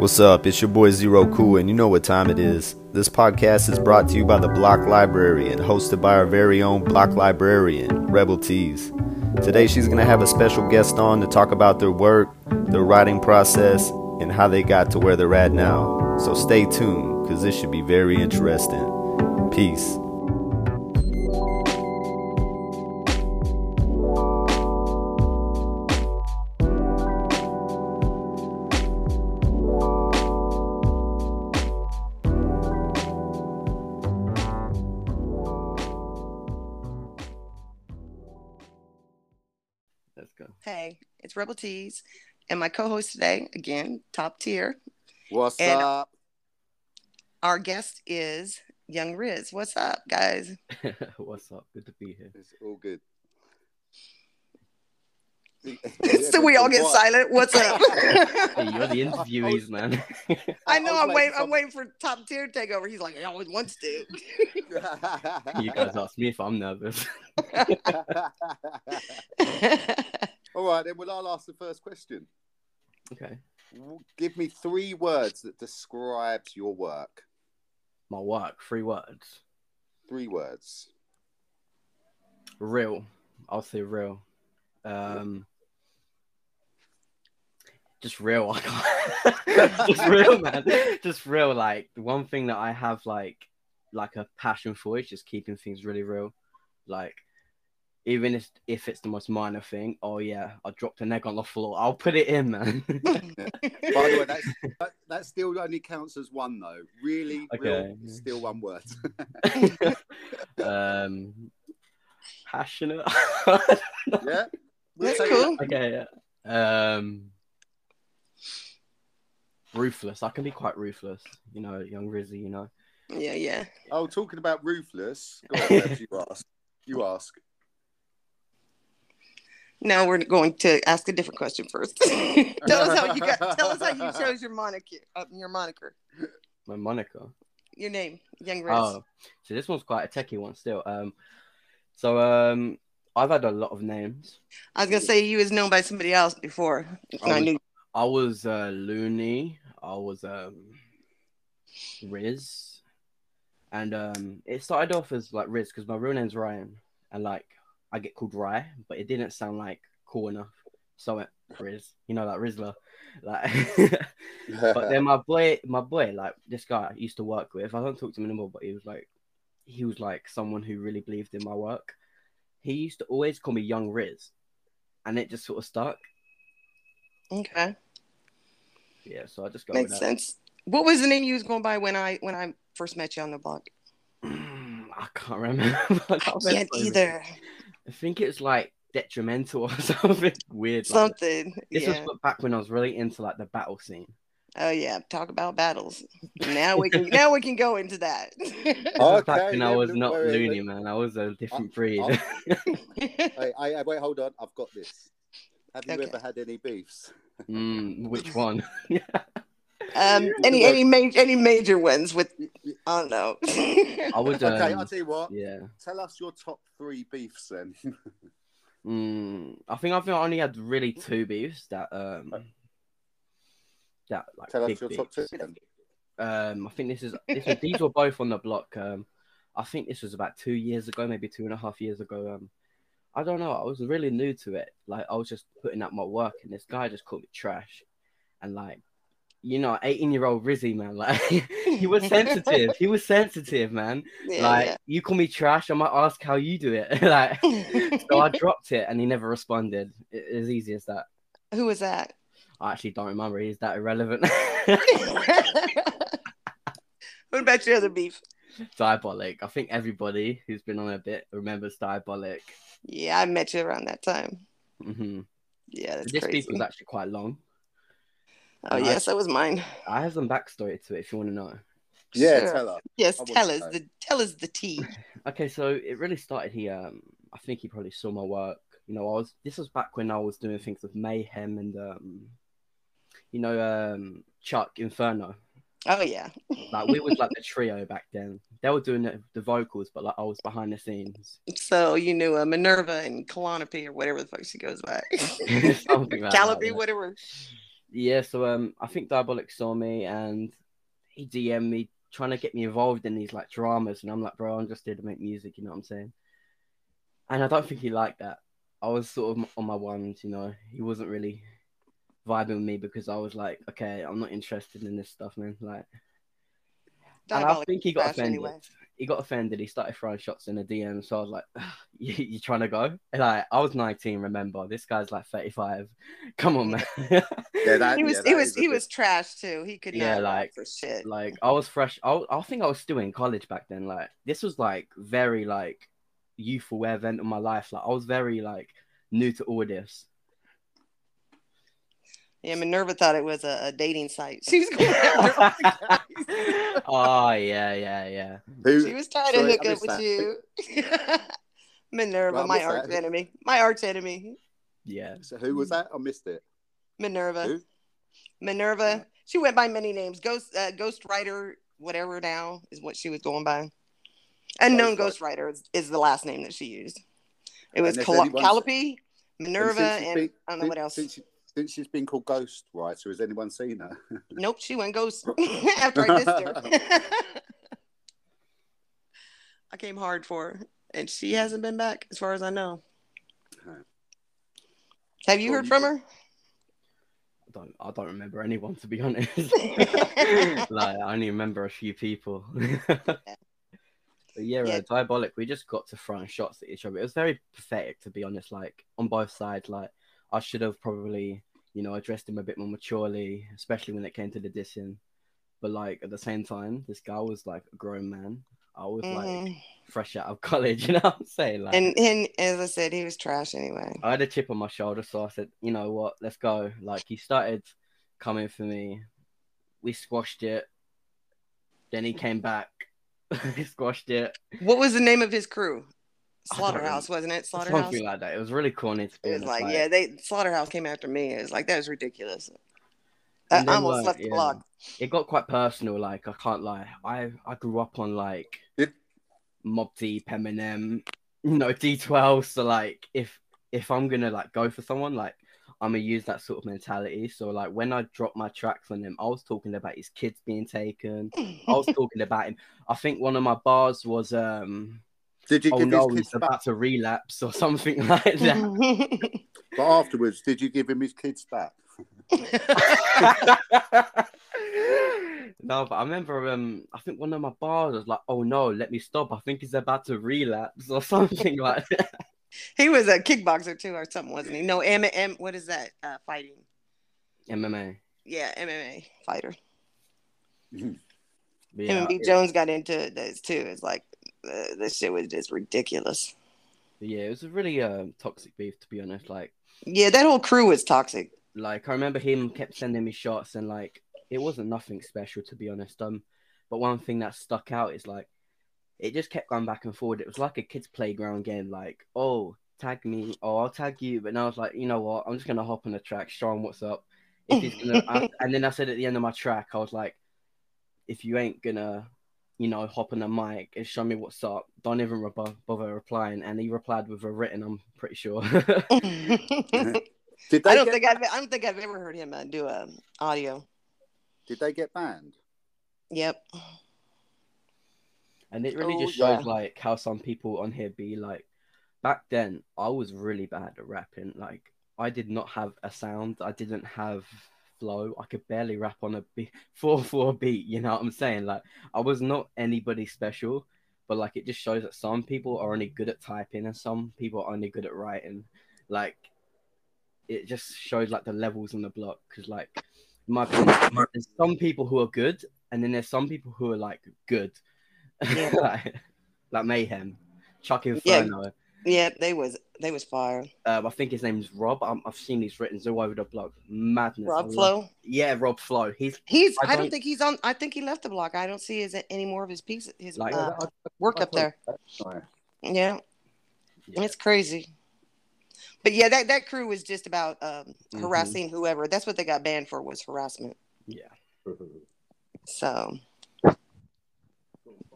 What's up? It's your boy Zero Cool, and you know what time it is. This podcast is brought to you by the Block Library and hosted by our very own Block Librarian, Rebel Tees. Today, she's going to have a special guest on to talk about their work, their writing process, and how they got to where they're at now. So stay tuned, because this should be very interesting. Peace. Rebel Tees, and my co-host today, again, TOPTEAR. What's And- up? Our guest is YungRyz. What's up, guys? What's up? Good to be here. It's all good. so we all get silent. What's up? Hey, you're the interviewees, man. I know. I I'm waiting waiting. for- I'm waiting for TOPTEAR to take over. He's like, I always wants to. you guys ask me if I'm nervous. All right, then. Well, I'll ask the first question. Okay. Give me three words that describes your work. My work, three words. Three words. Real. I'll say real. Um, just real. I can't- just real, man. Just real. Like the one thing that I have like like a passion for is just keeping things really real. Like even if if it's the most minor thing, oh yeah, I dropped an egg on the floor. I'll put it in, man. By the way, that's, that, that still only counts as one, though. Really, real, still one word. um passionate. yeah. That's take cool. okay. yeah. Um ruthless. I can be quite ruthless, you know, young Rizzy, you know. Yeah, yeah. Oh, talking about ruthless. Go on, you ask. You ask. Now we're going to ask a different question first. tell us how you got. Tell us how you chose your moniker. Uh, your moniker. My moniker. Your name, YungRyz. Oh, so this one's quite a techie one still. Um so um I've had a lot of names. I was gonna say you was known by somebody else before. I I knew. I was uh Looney, I was um Riz, and um it started off as like Riz because my real name's Ryan, and like I get called Rye, but it didn't sound like cool enough, so I went Riz, you know, like Rizzler, like. but then my boy, my boy, like this guy I used to work with, I don't talk to him anymore, but he was like, he was like someone who really believed in my work. He used to always call me YungRyz, and it just sort of stuck. Okay, Yeah, so I just go makes sense. What was the name you was going by when I when I first met you on the block? I can't remember. I I can't can't remember. either. I think it's like detrimental or something weird. Like that. Something. This yeah. was back when I was really into like the battle scene. Oh yeah. Talk about battles. Now we can now we can go into that. This was back Okay, when I yeah, was not wait, wait, loony, wait. man. I was a different breed. I'll- Hey, hey, hey, wait, hold on. I've got this. Have you Okay. ever had any beefs? mm, which one? Um. Any any major any major wins with I don't know. I would. Um, Okay, I'll tell you what. Yeah. Tell us your top three beefs then. Mm, I think I think I only had really two beefs that um that like Tell big us your top two. Then. Um, I think this is this was, these were both on the block. Um, I think this was about two years ago, maybe two and a half years ago. Um, I don't know. I was really new to it. Like I was just putting up my work, and this guy just called me trash, and like, you know, eighteen year old Rizzy man, like he was sensitive. he was sensitive, man. Yeah, like you call me trash, I might ask how you do it. like, so I dropped it, and he never responded. It, as easy as that. Who was that? I actually don't remember. Is that irrelevant? what about your other beef? Diabolic. I think everybody who's been on a bit remembers Diabolic. Yeah, I met you around that time. hmm Yeah, that's This crazy. beef was actually quite long. Oh yes, that was mine. I have some backstory to it if you want to know. Yeah, Sure. tell us. Yes, tell us know. the tell us the tea. Okay, so it really started here. Um, I think he probably saw my work. You know, I was this was back when I was doing things with Mayhem and um, you know, um, Chuck Inferno. Oh yeah. Like we was like the trio back then. They were doing the, the vocals, but like I was behind the scenes. So you knew uh, Minerva and Calliope or whatever the fuck she goes by. Something like that, Calliope, yeah. whatever. Yeah, so um, I think Diabolic saw me and he DM'd me trying to get me involved in these like dramas, and I'm like, bro, I'm just here to make music. You know what I'm saying? And I don't think he liked that. I was sort of on my ones, you know. He wasn't really vibing with me because I was like, okay, I'm not interested in this stuff, man. Like, and I think he got offended. anyway. He got offended. He started throwing shots in the DM. So I was like, you, "You trying to go?" And like, I was 19. Remember, this guy's like 35. Come on, man. Yeah, that, He was yeah, he was he bit- was trash too. He could Yeah, not like- for shit. like I was fresh. I, I think I was still in college back then. Like this was like very like youthful event of my life. Like I was very like new to all this. Yeah, Minerva thought it was a, a dating site. She was going after all the guys. oh yeah, yeah, yeah. Who, She was trying to hook up missed with that. you. Minerva, Well, my missed arch that. enemy. My arch enemy. Yeah. so who was that? I missed it. Minerva. Who? Minerva. She went by many names. Ghost uh, Ghost Rider, whatever now is what she was going by. Unknown Ghost Ghost is, is the last name that she used. It was And if Cal- anyone's- Calliope, Minerva, since she's and I don't know what else. Since, since she's been called Ghost Writer, has anyone seen her? Nope, she went ghost after I missed her. I came hard for her, and she hasn't been back as far as I know. Huh. Have you Well, heard you from her? I don't I don't remember anyone to be honest. like I only remember a few people. but yeah, Yeah. Uh, diabolic. We just got to throwing shots at each other. It was very pathetic to be honest. Like on both sides. Like I should have probably you know addressed him a bit more maturely, especially when it came to the dissing. But like at the same time, this guy was like a grown man. I was like Mhm. fresh out of college. You know what I'm saying? Like And and as I said, he was trash anyway. I had a chip on my shoulder, so I said, you know what, let's go. Like he started coming for me. We squashed it. Then he came back. he squashed it. What was the name of his crew? I don't Slaughterhouse, wasn't it? Slaughterhouse. Something like that. It was really corny to be It was honest, like, yeah, they Slaughterhouse came after me. It was like that was ridiculous. I, And I almost like, left the yeah. block. It got quite personal. Like I can't lie. I I grew up on like Did- Mobb Deep, Eminem, you know, D12. So like, if if I'm gonna like go for someone, like I'm gonna use that sort of mentality. So like when I dropped my tracks on him, I was talking about his kids being taken. I was talking about him. I think one of my bars was um Did you oh give no, his he's kids back? about to relapse or something like that. But afterwards, did you give him his kids back? no, but I remember um I think one of my bars was like, oh no, let me stop. I think he's about to relapse or something like that. he was a kickboxer too, or something, wasn't he? No, M M. What is that? Uh, fighting. MMA. Yeah, MMA fighter. But Him yeah, and B it- Jones got into this too. It's like uh, this shit was just ridiculous. yeah, it was a really uh, toxic beef to be honest. Like Yeah, that whole crew was toxic. like I remember him kept sending me shots and like it wasn't nothing special to be honest. Um, but one thing that stuck out is like it just kept going back and forward. It was like a kids' playground game. Like, oh, tag me, oh, I'll tag you. But now I was like, you know what? I'm just gonna hop on the track, show him what's up. If he's gonna, I- and then I said at the end of my track, I was like, if you ain't gonna, you know, hop on the mic and show me what's up, don't even re- bother replying. And he replied with a written. I'm pretty sure. I Did they don't get, think I've I don't think I've ever heard him uh, do a audio. Did they get banned? Yep. And it really Oh, just shows yeah. like how some people on here be like back then I was really bad at rapping. Like I did not have a sound. I didn't have flow. I could barely rap on a beat four four beat, you know what I'm saying? Like I was not anybody special, but like it just shows that some people are only good at typing and some people are only good at writing. Like it just shows like the levels on the block because like my opinion, there's some people who are good and then there's some people who are like good. Yeah. like, like mayhem, Chuck Yeah. Inferno. Yeah, they was they was fire. Um, I think his name's Rob. i I've seen these written all over the blog. Madness. Rob love- Flo. Yeah, Rob Flo. He's He's. I I, don't don't- think he's on. I think he left the block. I don't see his any more of his pieces. His Like- uh, I- I- work up there. Yeah, Yeah. it's crazy. But yeah, that that crew was just about um, Mhm. harassing whoever. That's what they got banned for was harassment. yeah. So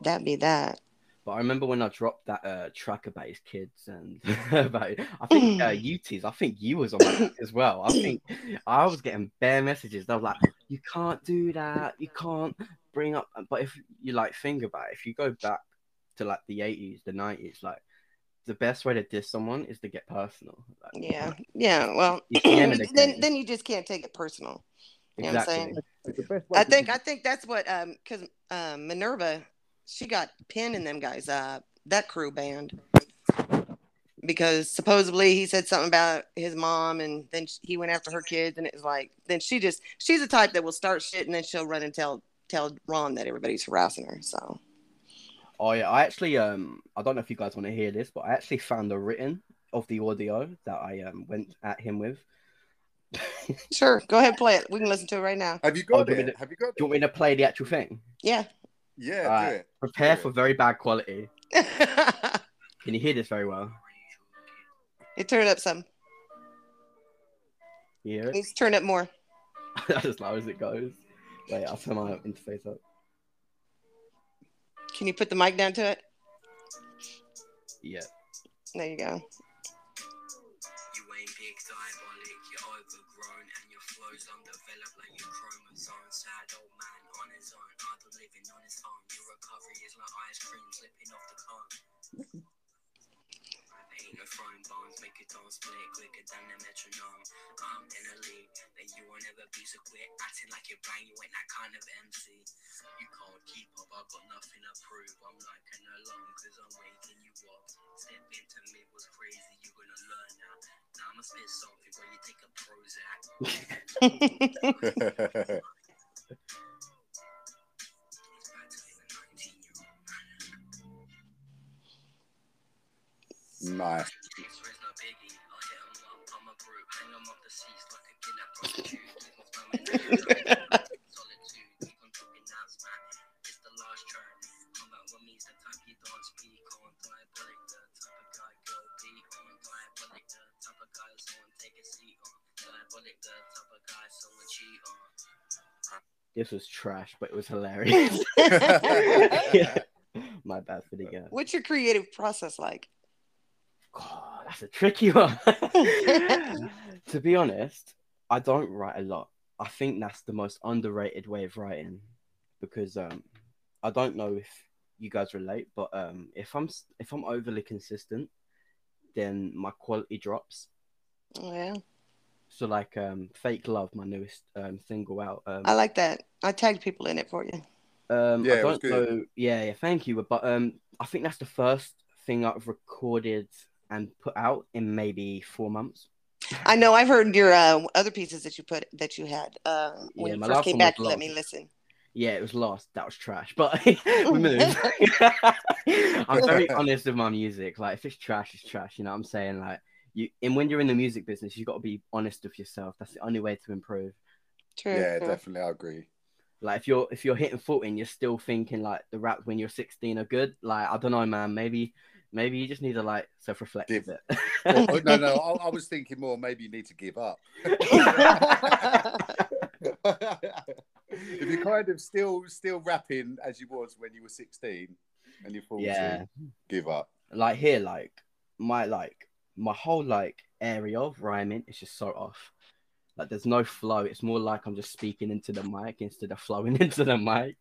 that'd be that. But I remember when I dropped that uh, track about his kids and about I think uh, you tease, I think you was on that as well. I think I was getting bare messages. They were like, "You can't do that. You can't bring up." But if you like think about it, if you go back to like the eighties, the nineties, like the best way to diss someone is to get personal. Like, Yeah, yeah. Well, the end of the then then you just can't take it personal. You know what I'm exactly. saying? The I think do- I think that's what um because um Minerva she got pinned in them guys up, that crew band because supposedly he said something about his mom and then sh- he went after her kids and it was like then she just she's the type that will start shit and then she'll run and tell tell Ron that everybody's harassing her so Oh yeah, I actually um I don't know if you guys want to hear this, but I actually found a written of the audio that I um went at him with. Sure go ahead play it we can listen to it right now Have you Oh, got do you want it? Have you got Do you want me to play the actual thing? yeah Yeah, do Alright. it. Prepare Do for it. very bad quality. Can you hear this very well? it turned up some You hear it? needs turn up more That's as loud as it goes. Wait, I'll turn my interface up. can you put the mic down to it Yeah. there you go living on his own. Your recovery is like ice cream slipping off the cone. Ain't no throwing bones, make it don't split quicker than the metronome. I'm in a league that you won't ever be so quick, acting like you're bang, you ain't that kind of MC. You can't keep up, I've got nothing to prove. I'm like an alarm, cause I'm waking you up. Step into me was crazy, you're gonna learn now. Now I'ma spit something where you take a Prozac. nice. It's Riz, no biggie. I'll hit 'em up, I'm a brute. Hang 'em up the seats like a kidnap prostitute. Keep 'em thumbing down. Solitude, keep 'em talking now, man. It's the last track. Come back with me's the type you don't speak on. Diabolic, the type of guy girl beat on. Diabolic, the type of guy someone take a seat on. Diabolic, the type of guy someone cheat on. This was trash, but it was hilarious. My bad for the uh, what's your creative process like God, that's a tricky one. to be honest, I don't write a lot. I think that's the most underrated way of writing because um, I don't know if you guys relate, but um, if I'm if I'm overly consistent, then my quality drops. oh, yeah So like um, "Fake Love," my newest um, single out. Um, I like that. I tagged people in it for you. Um, Yeah, I it was don't know. Yeah, yeah, thank you. But um, I think that's the first thing I've recorded and put out in maybe four months. I know. I've heard your uh, other pieces that you put that you had uh, when Yeah, you my first came back. Let me listen. Yeah, it was lost. That was trash. But we moved. I'm very honest with my music. Like, if it's trash, it's trash. You know what I'm saying? Like, you and when you're in the music business, you got to be honest with yourself. That's the only way to improve. True. Yeah, true. definitely. I agree. Like, if you're if you're hitting 40 and you're still thinking like the rap when you're 16 are good, like I don't know, man. Maybe maybe you just need to like self reflect a bit. Well, oh, no, no. I, I was thinking more. Maybe you need to give up. if you're kind of still still rapping as you was when you were 16 and you're 40, Yeah. give up. like here, like my like my whole like area of rhyming is just so off. Like there's no flow. It's more like I'm just speaking into the mic instead of flowing into the mic.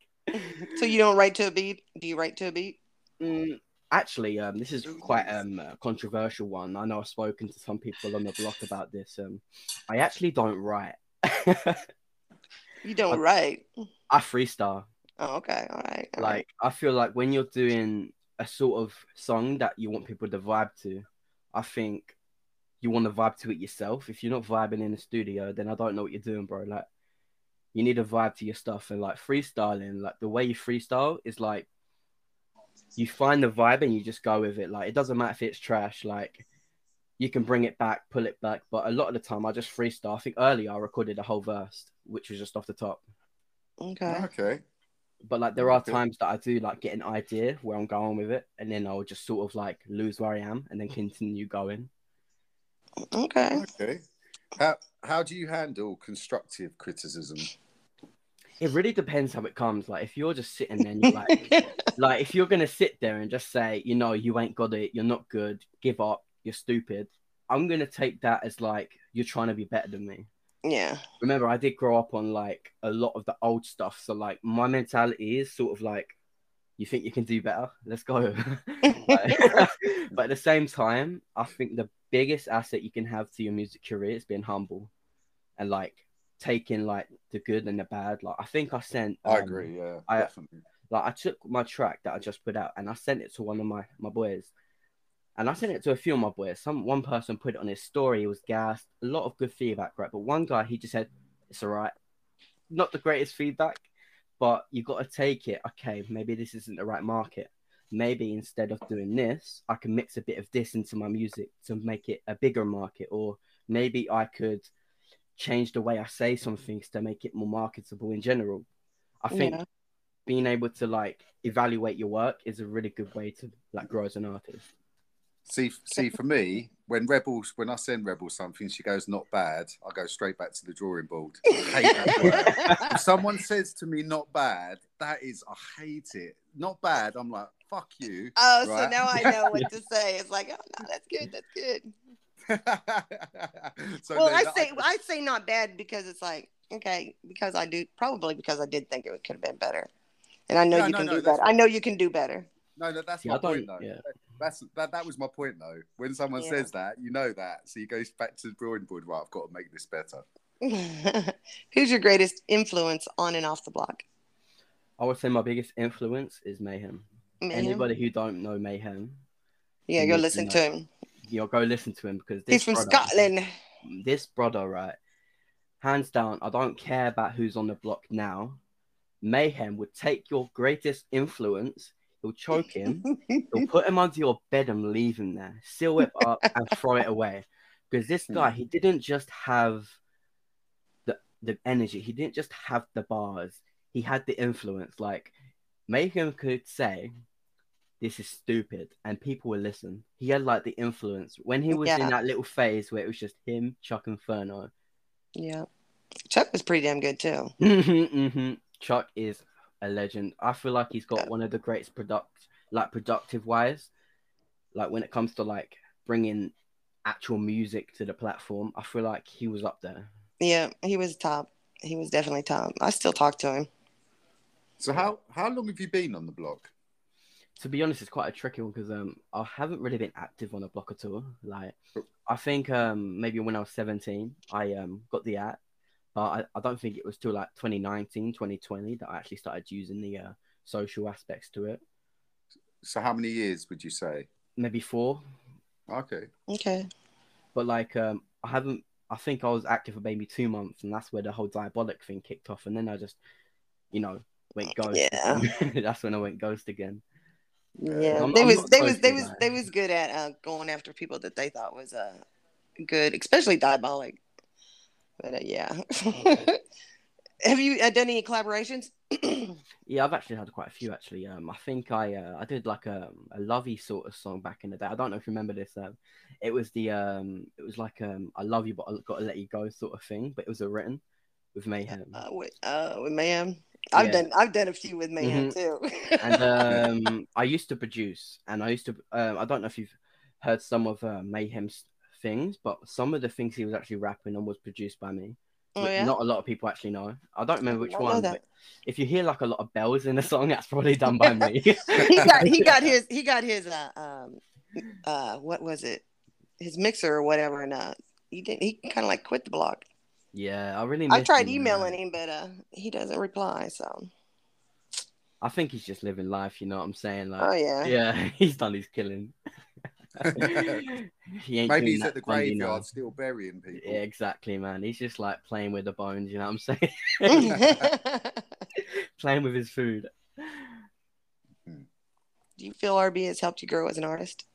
so you don't write to a beat? Do you write to a beat? Mm, actually, um, this is quite um a controversial one. I know I've spoken to some people on the block about this. Um, I actually don't write. You don't I- write. I freestyle. Oh, okay. All right. all right. Like I feel like when you're doing a sort of song that you want people to vibe to, I think you want to vibe to it yourself. If you're not vibing in the studio, then I don't know what you're doing, bro. Like you need a vibe to your stuff and like freestyling, like the way you freestyle is like you find the vibe and you just go with it. Like it doesn't matter if it's trash, like you can bring it back, pull it back. But a lot of the time I just freestyle. I think earlier I recorded a whole verse, which was just off the top okay. Oh, okay. but like there are Okay. times that I do like get an idea where I'm going with it, and then I'll just sort of like lose where I am and then continue going. Okay. Okay. How how do you handle constructive criticism? It really depends how it comes. Like if you're just sitting there, and you're like, like if you're gonna sit there and just say, you know, you ain't got it, you're not good, give up, you're stupid. I'm gonna take that as like you're trying to be better than me. yeah. Remember, I did grow up on like a lot of the old stuff, so like my mentality is sort of like, you think you can do better, let's go. but, but at the same time, I think the biggest asset you can have to your music career is being humble, and like taking like the good and the bad. Like I think I sent. I um, agree. Yeah, I- definitely. like I took my track that I just put out and I sent it to one of my my boys, and I sent it to a few of my boys. Some one person put it on his story. He was gassed. A lot of good feedback, right? But one guy he just said it's alright. Not the greatest feedback, but you got to take it. Okay, maybe this isn't the right market. Maybe instead of doing this, I can mix a bit of this into my music to make it a bigger market, or maybe I could change the way I say some things to make it more marketable in general. I think Yeah. being able to like evaluate your work is a really good way to like grow as an artist. See, see, for me, when Rebels, when I send Rebels something, she goes not bad. I go straight back to the drawing board. I hate that word. if someone says to me not bad, that is, I hate it. Not bad. I'm like, fuck you. Oh, so now I know what to say. It's like, oh no, that's good. That's good. so well, I that- say I say not bad because it's like okay, because I do probably because I did think it could have been better, and I know No, you no, can no, do that's- better. I know you can do better. no, no, that's Yeah, my point though. Yeah, That's that. That was my point though. When someone Yeah. says that, you know that. So you go back to the drawing board. Right, I've got to make this better. Who's your greatest influence on and off the block? I would say my biggest influence is Mayhem. Mayhem? Anybody who don't know Mayhem, Yeah, go you listen know, to him. You know, go listen to him because this He's from brother- Scotland. This brother, right, hands down, I don't care about who's on the block now. Mayhem would take your greatest influence, he'll choke him, He'll put him onto your bed and leave him there, seal it up and throw it away. Because this guy, he didn't just have the the energy, he didn't just have the bars, he had the influence. Like Mayhem could say, This is stupid, and people will listen. He had like the influence. When he was Yeah. in that little phase where it was just him, Chuck Inferno. Yeah, Chuck was pretty damn good too. hmm Chuck is a legend. I feel like he's got Yeah. one of the greatest product, like productive wise, like when it comes to like bringing actual music to the platform. I feel like he was up there. Yeah, he was top. He was definitely top. I still talk to him. So how how long have you been on the block? To be honest, it's quite a tricky one because um I haven't really been active on a block at all. Like I think um maybe when I was 17, I um got the app, but I, I don't think it was till like 2019, 2020 that I actually started using the uh, social aspects to it. So how many years would you say? Maybe four, Okay. Okay. but like um I haven't I think I was active for maybe two months and that's where the whole diabolic thing kicked off and then I just you know went ghost. Yeah. that's when I went ghost again. Yeah, I'm- they I'm was they was they was they was good at uh, going after people that they thought was uh good, especially diabolic. But uh, yeah, have you uh, done any collaborations? Yeah, I've actually had quite a few actually. Um I think I uh, I did like a a lovey sort of song back in the day. I don't know if you remember this. Um it was the um it was like um I love you but I gotta let you go sort of thing, but it was a written with mayhem. uh, with uh, with Mayhem, I've Yeah. done I've done a few with Mayhem too. and um, I used to produce, and I used to. Um, I don't know if you've heard some of uh, Mayhem's things, but some of the things he was actually rapping on was produced by me. oh yeah, Not a lot of people actually know. I don't remember which one, but if you hear like a lot of bells in the song, that's probably done by me. he got he got his he got his uh um uh what was it his mixer or whatever and uh he didn't he kind of like quit the block. Yeah, I really. I tried him, emailing man. him, but uh he doesn't reply. So I think he's just living life. You know what I'm saying? Like, oh yeah, yeah, he's done his killing. he ain't Maybe doing he's that at the Bundy now. graveyard still burying people. Yeah, exactly, man. He's just like playing with the bones. You know what I'm saying? playing with his food. Do you feel RB has helped you grow as an artist?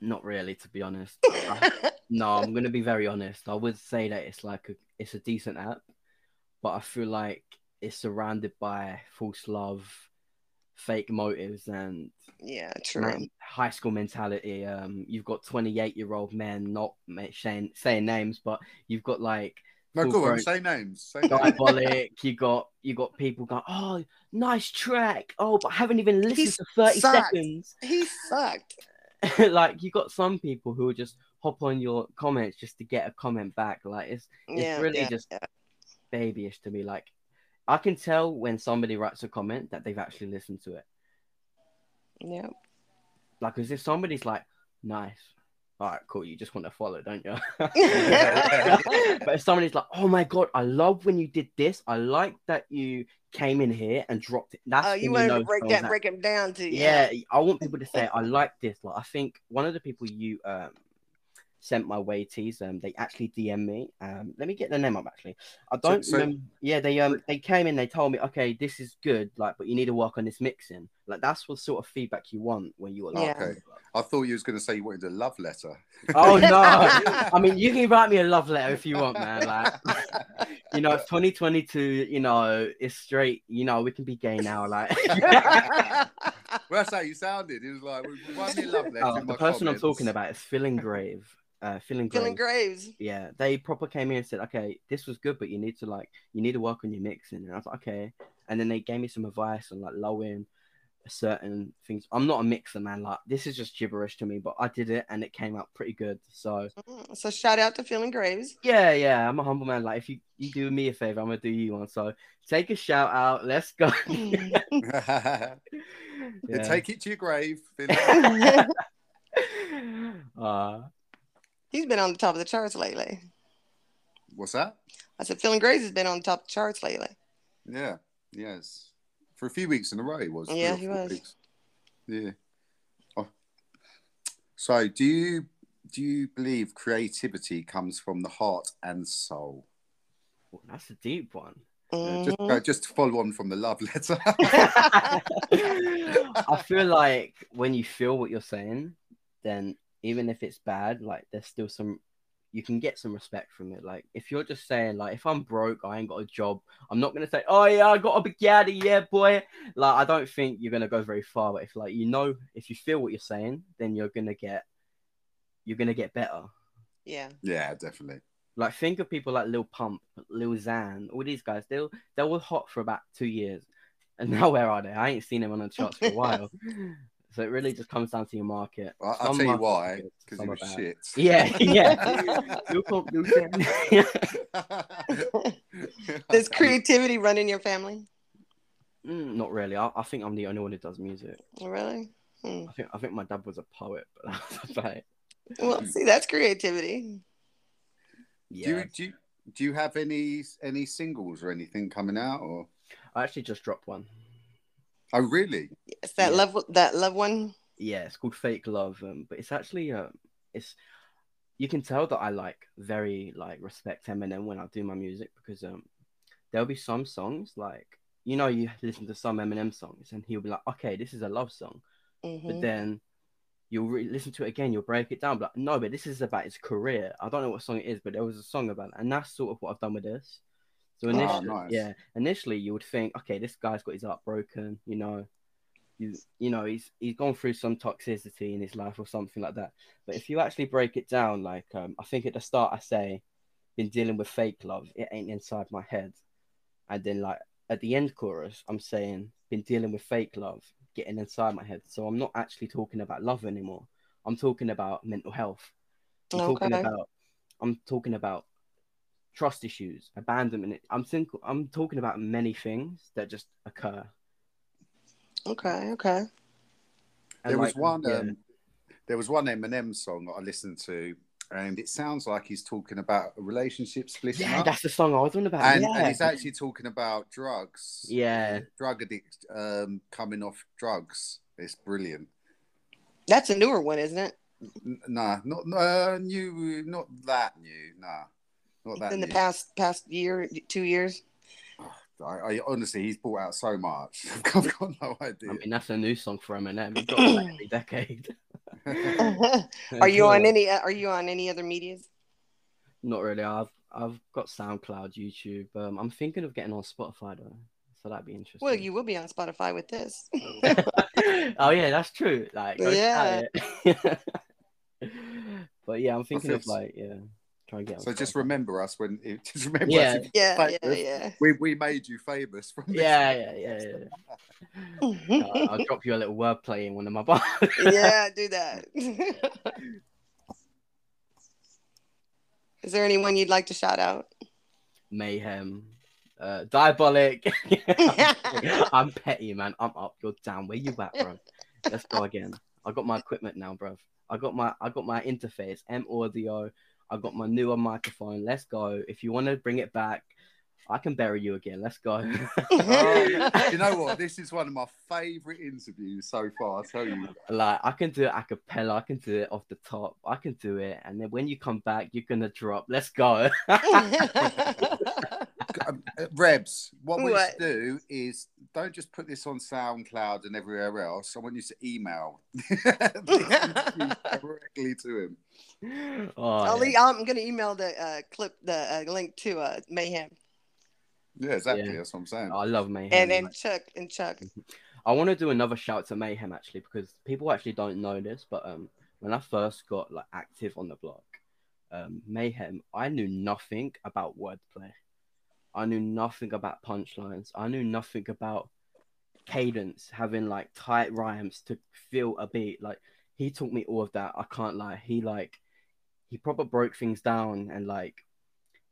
Not really, to be honest. I- no, I'm gonna be very honest. I would say that it's like a, it's a decent app, but I feel like it's surrounded by false love, fake motives, and yeah, true. man, high school mentality. Um, you've got 28 year old men, not saying saying names, but you've got like No, go on. Say names. Say names. Diabolic. You got you got people going, oh, nice track. Oh, but I haven't even listened He's to 30 sucked. seconds. he sucked. like you got some people who are just hop on your comments just to get a comment back. Like it's it's Yeah, really yeah, just yeah. babyish to me. Like I can tell when somebody writes a comment that they've actually listened to it. Yeah. Like as if somebody's like, nice. All right, cool. You just want to follow, don't you? but if somebody's like, oh my god, I love when you did this. I like that you came in here and dropped it. That's Oh, you wanted know to break that, break him down to yeah, I want people to say I like this. Like I think one of the people you um sent my way teas, um, they actually DM me. Um, let me get the name up actually. I don't so- remember. Yeah, they um they came in, they told me, okay, this is good, like, but you need to work on this mixing. Like that's what sort of feedback you want when you are like, Yeah. Okay. I thought you was going to say you wanted a love letter. oh no. I mean, you can write me a love letter if you want, man. Like, you know, it's 2022. You know, it's straight. You know, we can be gay now. Like, well, that's how you sounded. It was like, why me a love letter? Oh, the my person I'm talking about is Feeling Grave. Uh, Feeling Grave. Feeling Graves. yeah, they proper came in and said, okay, this was good, but you need to like, you need to work on your mixing. And I was like, okay. And then they gave me some advice on like lowering certain things. I'm not a mixer, man. Like, this is just gibberish to me, but I did it and it came out pretty good. So Mm, So shout out to Feeling Graves. yeah, yeah, I'm a humble man. Like, if you you do me a favor, I'm gonna do you one. So take a shout out. Let's go. Yeah, Yeah. Take it to your grave. uh, He's been on the top of the charts lately. What's that? I said Feeling Graves has been on the top of the charts lately. Yeah, yes. For a few weeks in a row, he was. Yeah, he was. weeks. Yeah. Oh. So, do you do you believe creativity comes from the heart and soul? well, that's a deep one. Uh, just, uh, just follow on from the love letter. I feel like when you feel what you're saying, then even if it's bad, like there's still some you can get some respect from it. Like if you're just saying like if I'm broke, I ain't got a job, I'm not gonna say, Oh yeah, I got a big yaddy, yeah, boy. Like I don't think you're gonna go very far. But if like you know if you feel what you're saying, then you're gonna get you're gonna get better. Yeah. yeah, definitely. Like think of people like Lil Pump, Lil Xan, all these guys. They were- they were hot for about two years, and now where are they? I ain't seen them on the charts for a while. so it really just comes down to your market. I, I'll Some tell you why. Because some he are was bad. shit. Yeah, yeah. Lil Pump, Lil Xan. Does creativity run in your family? Mm, not really. I, I think I'm the only one who does music. Really? Hmm. I think I think my dad was a poet, but that's about it. Well, see, that's creativity. Yeah, Do you do you, do you have any any singles or anything coming out or? I actually just dropped one. Oh, really? It's that Yeah. love that love one. Yeah, it's called Fake Love, um, but it's actually um, it's you can tell that I like very like respect Eminem when I do my music because um, there'll be some songs like you know you listen to some Eminem songs and he'll be like, okay, this is a love song, Mhm. but then you'll re- listen to it again, you'll break it down, but no, but this is about his career. I don't know what song it is, but there was a song about it, and that's sort of what I've done with this. So Oh, initially, nice. yeah, initially you would think, okay, this guy's got his heart broken, you know, you you know he's he's gone through some toxicity in his life or something like that. But if you actually break it down, like um, I think at the start I say, been dealing with fake love, it ain't inside my head, and then like at the end chorus, I'm saying been dealing with fake love, getting inside my head. So I'm not actually talking about love anymore. I'm talking about mental health. I'm talking about I'm talking about trust issues, abandonment. I'm think I'm talking about many things that just occur. Okay, okay. And there was one. yeah. Um, there was one Eminem song that I listened to, and it sounds like he's talking about a relationship splitting yeah, up, that's the song I was on about. and, yeah. and he's actually talking about drugs. Yeah. drug addict um, coming off drugs. It's brilliant. That's a newer one, isn't it? N- Nah, not uh, new, not that new. Nah, not that In the new. past past year, two years. I, I honestly, he's brought out so much. I've got no idea. I mean, that's a new song for Eminem. He's got that every decade. are you on any? Are you on any other medias? Not really. I've I've got SoundCloud, YouTube. Um, I'm thinking of getting on Spotify though, so that'd be interesting. Well, you will be on Spotify with this. oh yeah, that's true. Like, Yeah. but yeah, I'm thinking of like yeah, Try and get. on So just remember us when. Just remember Yeah. us. if Yeah, yeah, famous. yeah. We we made you famous from. This. Yeah, yeah, yeah, yeah. yeah. I'll, I'll drop you a little wordplay in one of my bars. yeah, do that. Is there anyone you'd like to shout out? Mayhem, uh, diabolic. I'm petty, man. I'm up. You're down. Where you at, bro? Let's go again. I got my equipment now, bro. I got my I got my interface, M audio. I got my newer microphone. Let's go. If you want to bring it back, I can bury you again. Let's go. Um, you know what? This is one of my favourite interviews so far. I tell you. like I can do it a cappella. I can do it off the top. I can do it, and then when you come back, you're gonna drop. Let's go. Um, uh, Rebs, what we What? should do is don't just put this on SoundCloud and everywhere else. I want you to email this directly to him. oh, I'll yeah. e- I'm gonna email the uh, clip, the uh, link to uh, Mayhem, Yeah, exactly. Yeah. That's what I'm saying. I love Mayhem. and man. and Chuck and Chuck. I want to do another shout to Mayhem actually because people actually don't know this, but um, when I first got like active on the block, um, Mayhem, I knew nothing about wordplay. I knew nothing about punchlines. I knew nothing about cadence, having like tight rhymes to feel a beat. Like he taught me all of that. I can't lie. He like he proper broke things down and like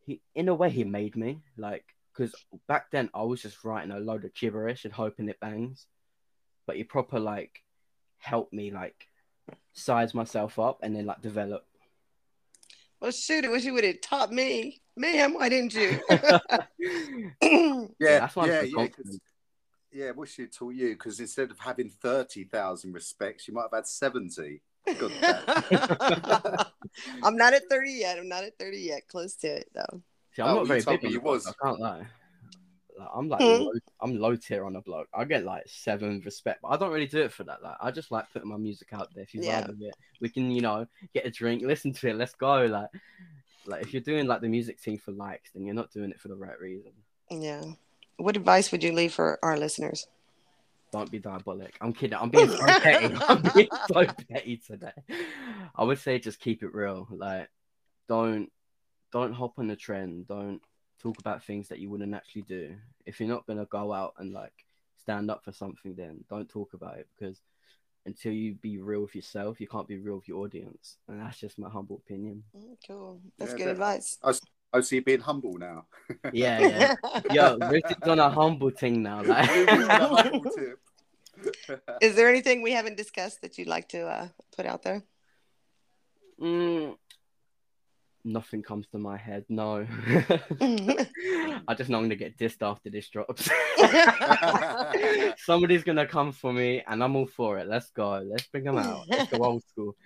he in a way he made me like because back then I was just writing a load of gibberish and hoping it bangs, but he proper like helped me like size myself up and then like develop. Well, shoot, I wish you would have taught me. Mayhem, why didn't you? Yeah, that's why I'm yeah, so yeah. 'cause- confident. Yeah, wish she taught you because instead of having thirty thousand respects, you might have had seventy. Good. I'm not at 30 yet. I'm not at 30 yet. Close to it though. See, I'm Oh, not very told big you was. I can't lie. Like, I'm like Hmm. low, I'm low tier on the block. I get like seven respect, but I don't really do it for that. Like I just like putting my music out there. If you Yeah. vibe it, we can you know get a drink, listen to it, let's go. Like like if you're doing like the music thing for likes, then you're not doing it for the right reason. Yeah. What advice would you leave for our listeners? Don't be diabolic. I'm kidding. I'm being so petty. I'm being so petty today. I would say just keep it real. Like, don't don't hop on the trend. Don't talk about things that you wouldn't actually do. If you're not gonna go out and like stand up for something, then don't talk about it because until you be real with yourself, you can't be real with your audience. And that's just my humble opinion. Mm, Cool. That's Yeah, good that- advice. Oh, so you're being humble now. Yeah, yeah. Yo, Rick is on a humble thing now. Like, Moving on a humble tip. Is there anything we haven't discussed that you'd like to uh, put out there? Mm, nothing comes to my head. No. I just know I'm gonna get dissed after this drops. Somebody's gonna come for me, and I'm all for it. Let's go. Let's bring them out. Let's go old school.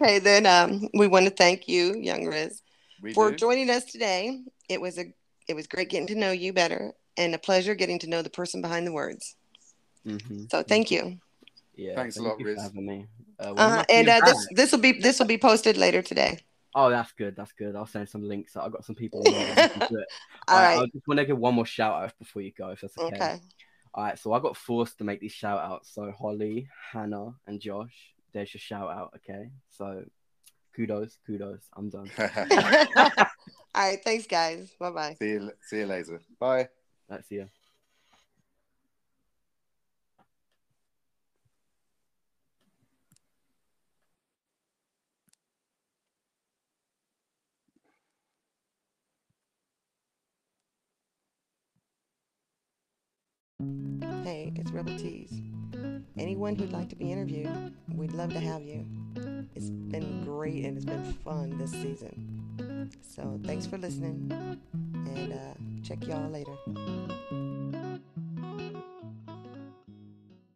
okay, then um, we want to thank you, YungRyz, We for do. joining us today. It was a it was great getting to know you better and a pleasure getting to know the person behind the words. Mhm. So thank you. Yeah. Thanks a lot, you for Riz. having me. Uh, Uh, and uh, this this will be this will be posted later today. Oh, that's good. That's good. I'll send some links. I've got some people. in there who can do it. All I, right. I just want to give one more shout out before you go, if that's okay. Okay. All right, so I got forced to make these shout outs. So Holly, Hannah, and Josh, there's your shout out. Okay, so kudos, kudos. I'm done. All right. Thanks, guys. Bye bye. see you. See you later. Bye. That's you. Hey, it's Rebel Tees. Anyone who'd like to be interviewed, we'd love to have you. It's been great and it's been fun this season. So thanks for listening and uh, check y'all later.